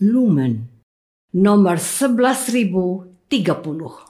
Lumen nomor 11030.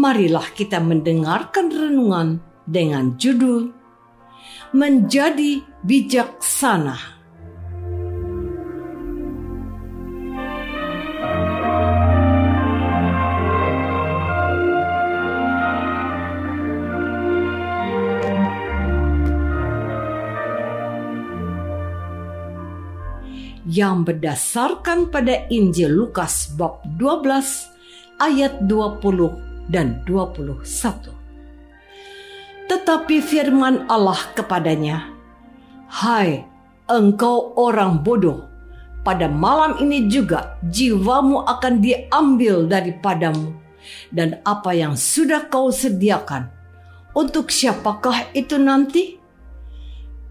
marilah kita mendengarkan renungan dengan judul Menjadi Bijaksana. yang berdasarkan pada Injil Lukas bab 12 ayat 20 dan 21. Tetapi firman Allah kepadanya, Hai engkau orang bodoh, pada malam ini juga jiwamu akan diambil daripadamu, dan apa yang sudah kau sediakan, untuk siapakah itu nanti?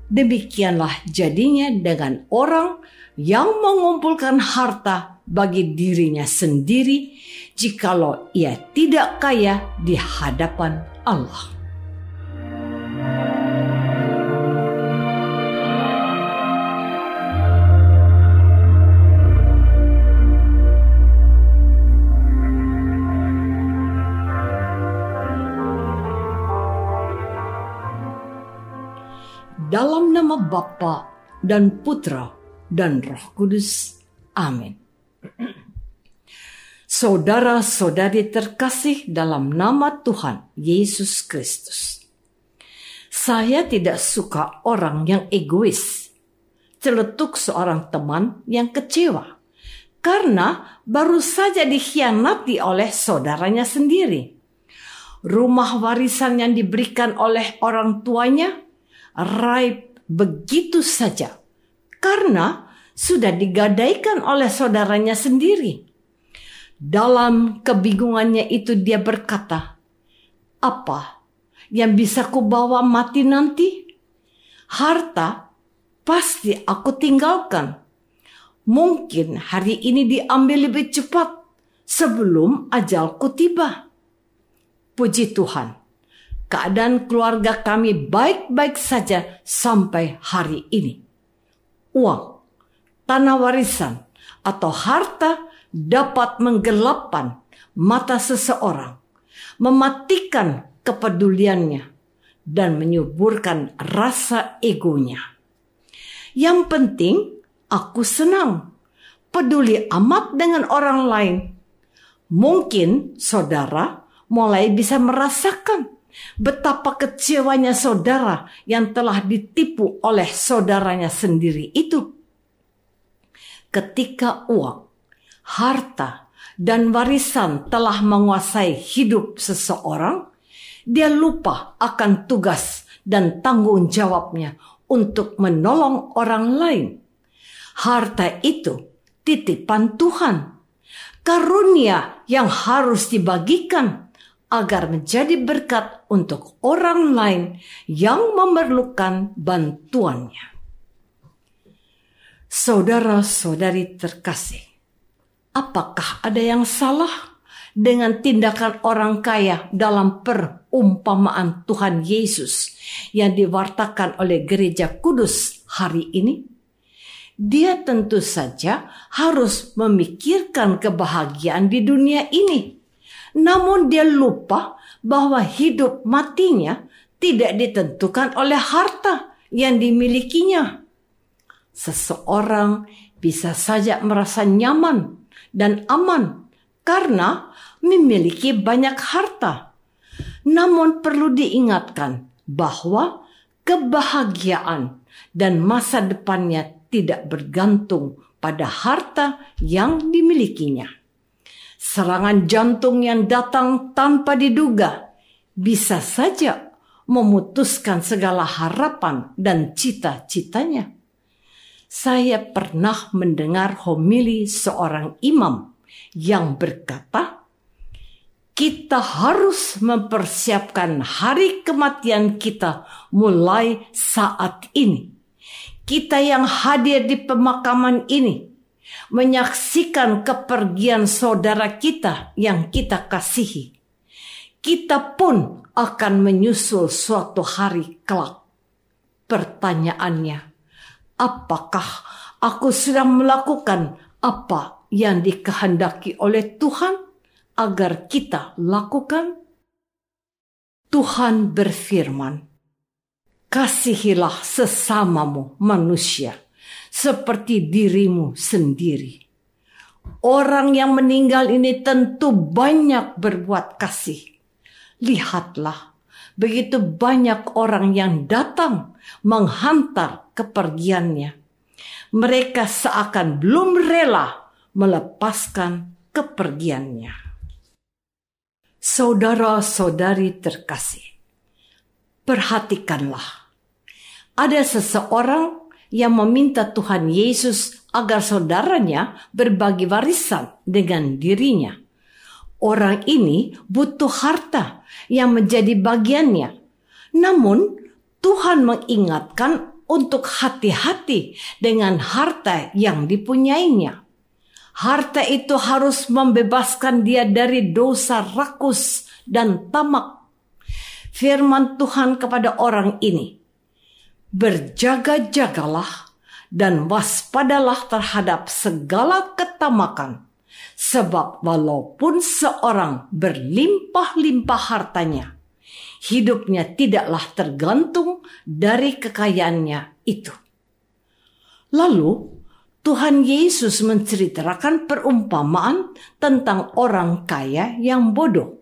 Demikianlah jadinya dengan orang yang mengumpulkan harta bagi dirinya sendiri jikalau ia tidak kaya di hadapan Allah. Dalam nama Bapa dan Putra dan Roh Kudus. Amin. Saudara-saudari terkasih dalam nama Tuhan Yesus Kristus. Saya tidak suka orang yang egois. Celetuk seorang teman yang kecewa. Karena baru saja dikhianati oleh saudaranya sendiri. Rumah warisan yang diberikan oleh orang tuanya raib begitu saja. Karena sudah digadaikan oleh saudaranya sendiri dalam kebingungannya itu dia berkata, "Apa yang bisa kubawa mati nanti? Harta pasti aku tinggalkan. Mungkin hari ini diambil lebih cepat sebelum ajalku tiba." Puji Tuhan, keadaan keluarga kami baik-baik saja sampai hari ini. Uang, tanah warisan, atau harta dapat menggelapkan mata seseorang, mematikan kepeduliannya, dan menyuburkan rasa egonya. Yang penting, aku senang, peduli amat dengan orang lain. Mungkin saudara mulai bisa merasakan betapa kecewanya saudara yang telah ditipu oleh saudaranya sendiri itu. Ketika uang harta, dan warisan telah menguasai hidup seseorang, dia lupa akan tugas dan tanggung jawabnya untuk menolong orang lain. Harta itu titipan Tuhan, karunia yang harus dibagikan agar menjadi berkat untuk orang lain yang memerlukan bantuannya. Saudara-saudari terkasih, apakah ada yang salah dengan tindakan orang kaya dalam perumpamaan Tuhan Yesus yang diwartakan oleh gereja kudus hari ini? Dia tentu saja harus memikirkan kebahagiaan di dunia ini. Namun dia lupa bahwa hidup matinya tidak ditentukan oleh harta yang dimilikinya. Seseorang bisa saja merasa nyaman dan aman karena memiliki banyak harta. Namun perlu diingatkan bahwa kebahagiaan dan masa depannya tidak bergantung pada harta yang dimilikinya. Serangan jantung yang datang tanpa diduga bisa saja memutuskan segala harapan dan cita-citanya. Saya pernah mendengar homili seorang imam yang berkata, kita harus mempersiapkan hari kematian kita mulai saat ini. Kita yang hadir di pemakaman ini menyaksikan kepergian saudara kita yang kita kasihi. Kita pun akan menyusul suatu hari kelak. Pertanyaannya, apakah aku sudah melakukan apa yang dikehendaki oleh Tuhan? agar kita lakukan? Tuhan berfirman, "Kasihilah sesamamu manusia seperti dirimu sendiri." Orang yang meninggal ini tentu banyak berbuat kasih. Lihatlah, begitu banyak orang yang datang menghantar kepergiannya. Mereka seakan belum rela melepaskan kepergiannya. Saudara-saudari terkasih, perhatikanlah. Ada seseorang yang meminta Tuhan Yesus agar saudaranya berbagi warisan dengan dirinya. Orang ini butuh harta yang menjadi bagiannya. Namun, Tuhan mengingatkan untuk hati-hati dengan harta yang dipunyainya. Harta itu harus membebaskan dia dari dosa rakus dan tamak. Firman Tuhan kepada orang ini, berjaga-jagalah dan waspadalah terhadap segala ketamakan. Sebab walaupun seorang berlimpah-limpah hartanya, hidupnya tidaklah tergantung dari kekayaannya itu. Lalu Tuhan Yesus menceritakan perumpamaan tentang orang kaya yang bodoh.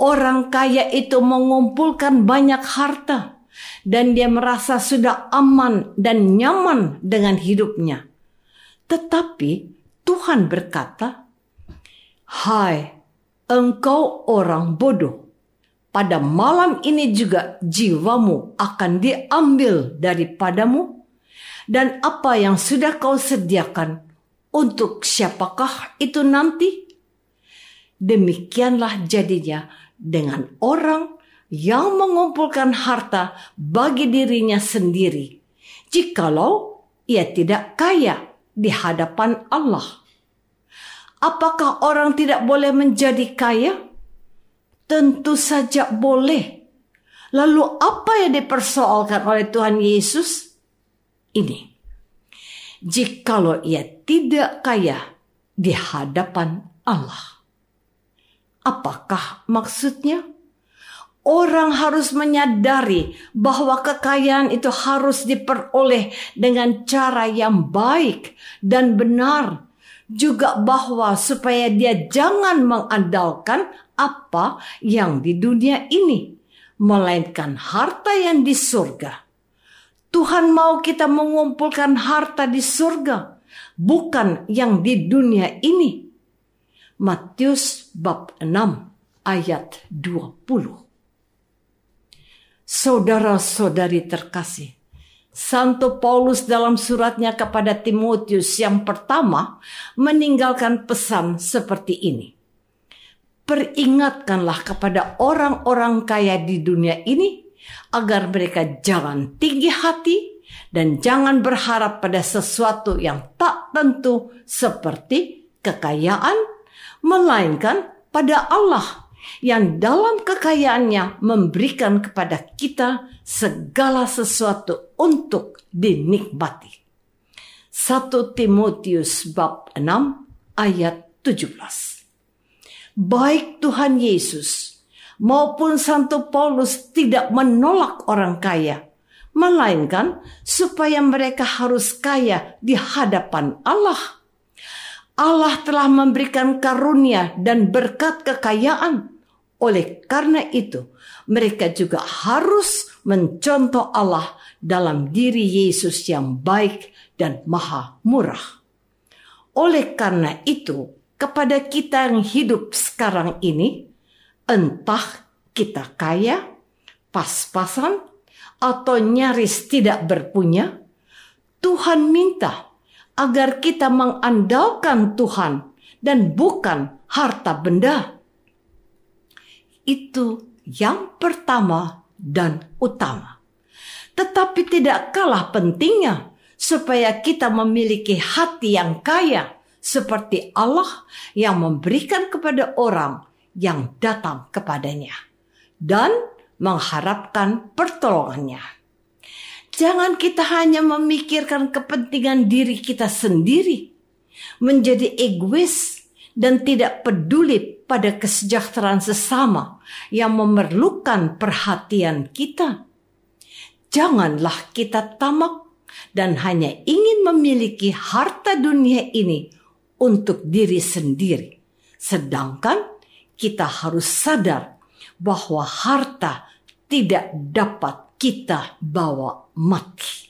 Orang kaya itu mengumpulkan banyak harta dan dia merasa sudah aman dan nyaman dengan hidupnya. Tetapi Tuhan berkata, "Hai, engkau orang bodoh, pada malam ini juga jiwamu akan diambil daripadamu." dan apa yang sudah kau sediakan untuk siapakah itu nanti? Demikianlah jadinya dengan orang yang mengumpulkan harta bagi dirinya sendiri, jikalau ia tidak kaya di hadapan Allah. Apakah orang tidak boleh menjadi kaya? Tentu saja boleh. Lalu apa yang dipersoalkan oleh Tuhan Yesus? ini. Jikalau ia tidak kaya di hadapan Allah. Apakah maksudnya? Orang harus menyadari bahwa kekayaan itu harus diperoleh dengan cara yang baik dan benar. Juga bahwa supaya dia jangan mengandalkan apa yang di dunia ini, melainkan harta yang di surga Tuhan mau kita mengumpulkan harta di surga, bukan yang di dunia ini. Matius bab 6 ayat 20. Saudara-saudari terkasih, Santo Paulus dalam suratnya kepada Timotius yang pertama meninggalkan pesan seperti ini. peringatkanlah kepada orang-orang kaya di dunia ini agar mereka jangan tinggi hati dan jangan berharap pada sesuatu yang tak tentu seperti kekayaan, melainkan pada Allah yang dalam kekayaannya memberikan kepada kita segala sesuatu untuk dinikmati. 1 Timotius bab 6 ayat 17 baik Tuhan Yesus maupun Santo Paulus tidak menolak orang kaya, melainkan supaya mereka harus kaya di hadapan Allah. Allah telah memberikan karunia dan berkat kekayaan. Oleh karena itu, mereka juga harus mencontoh Allah dalam diri Yesus yang baik dan maha murah. Oleh karena itu, kepada kita yang hidup sekarang ini, entah kita kaya, pas-pasan, atau nyaris tidak berpunya, Tuhan minta agar kita mengandalkan Tuhan dan bukan harta benda. Itu yang pertama dan utama. Tetapi tidak kalah pentingnya supaya kita memiliki hati yang kaya seperti Allah yang memberikan kepada orang yang datang kepadanya dan mengharapkan pertolongannya. Jangan kita hanya memikirkan kepentingan diri kita sendiri, menjadi egois dan tidak peduli pada kesejahteraan sesama yang memerlukan perhatian kita. Janganlah kita tamak dan hanya ingin memiliki harta dunia ini untuk diri sendiri. Sedangkan kita harus sadar bahwa harta tidak dapat kita bawa mati.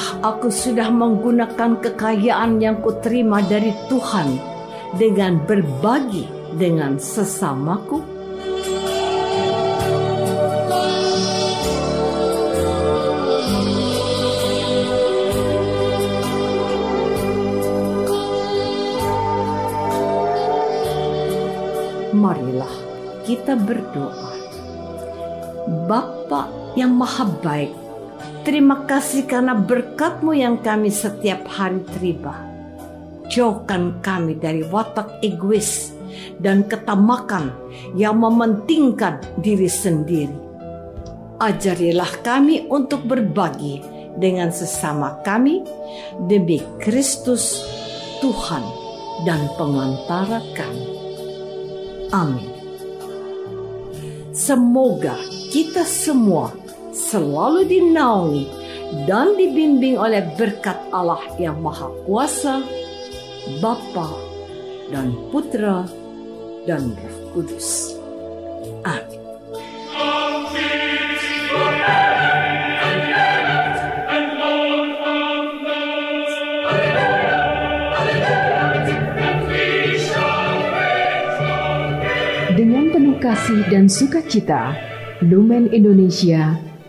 Apakah aku sudah menggunakan kekayaan yang kuterima dari Tuhan dengan berbagi dengan sesamaku? Marilah kita berdoa. Bapa yang maha baik, Terima kasih karena berkatmu yang kami setiap hari terima. Jauhkan kami dari watak egois dan ketamakan yang mementingkan diri sendiri. Ajarilah kami untuk berbagi dengan sesama kami demi Kristus Tuhan dan pengantara kami. Amin. Semoga kita semua selalu dinaungi dan dibimbing oleh berkat Allah yang Maha Kuasa, Bapa dan Putra dan Roh Kudus. Amin. Dengan penuh kasih dan sukacita, Lumen Indonesia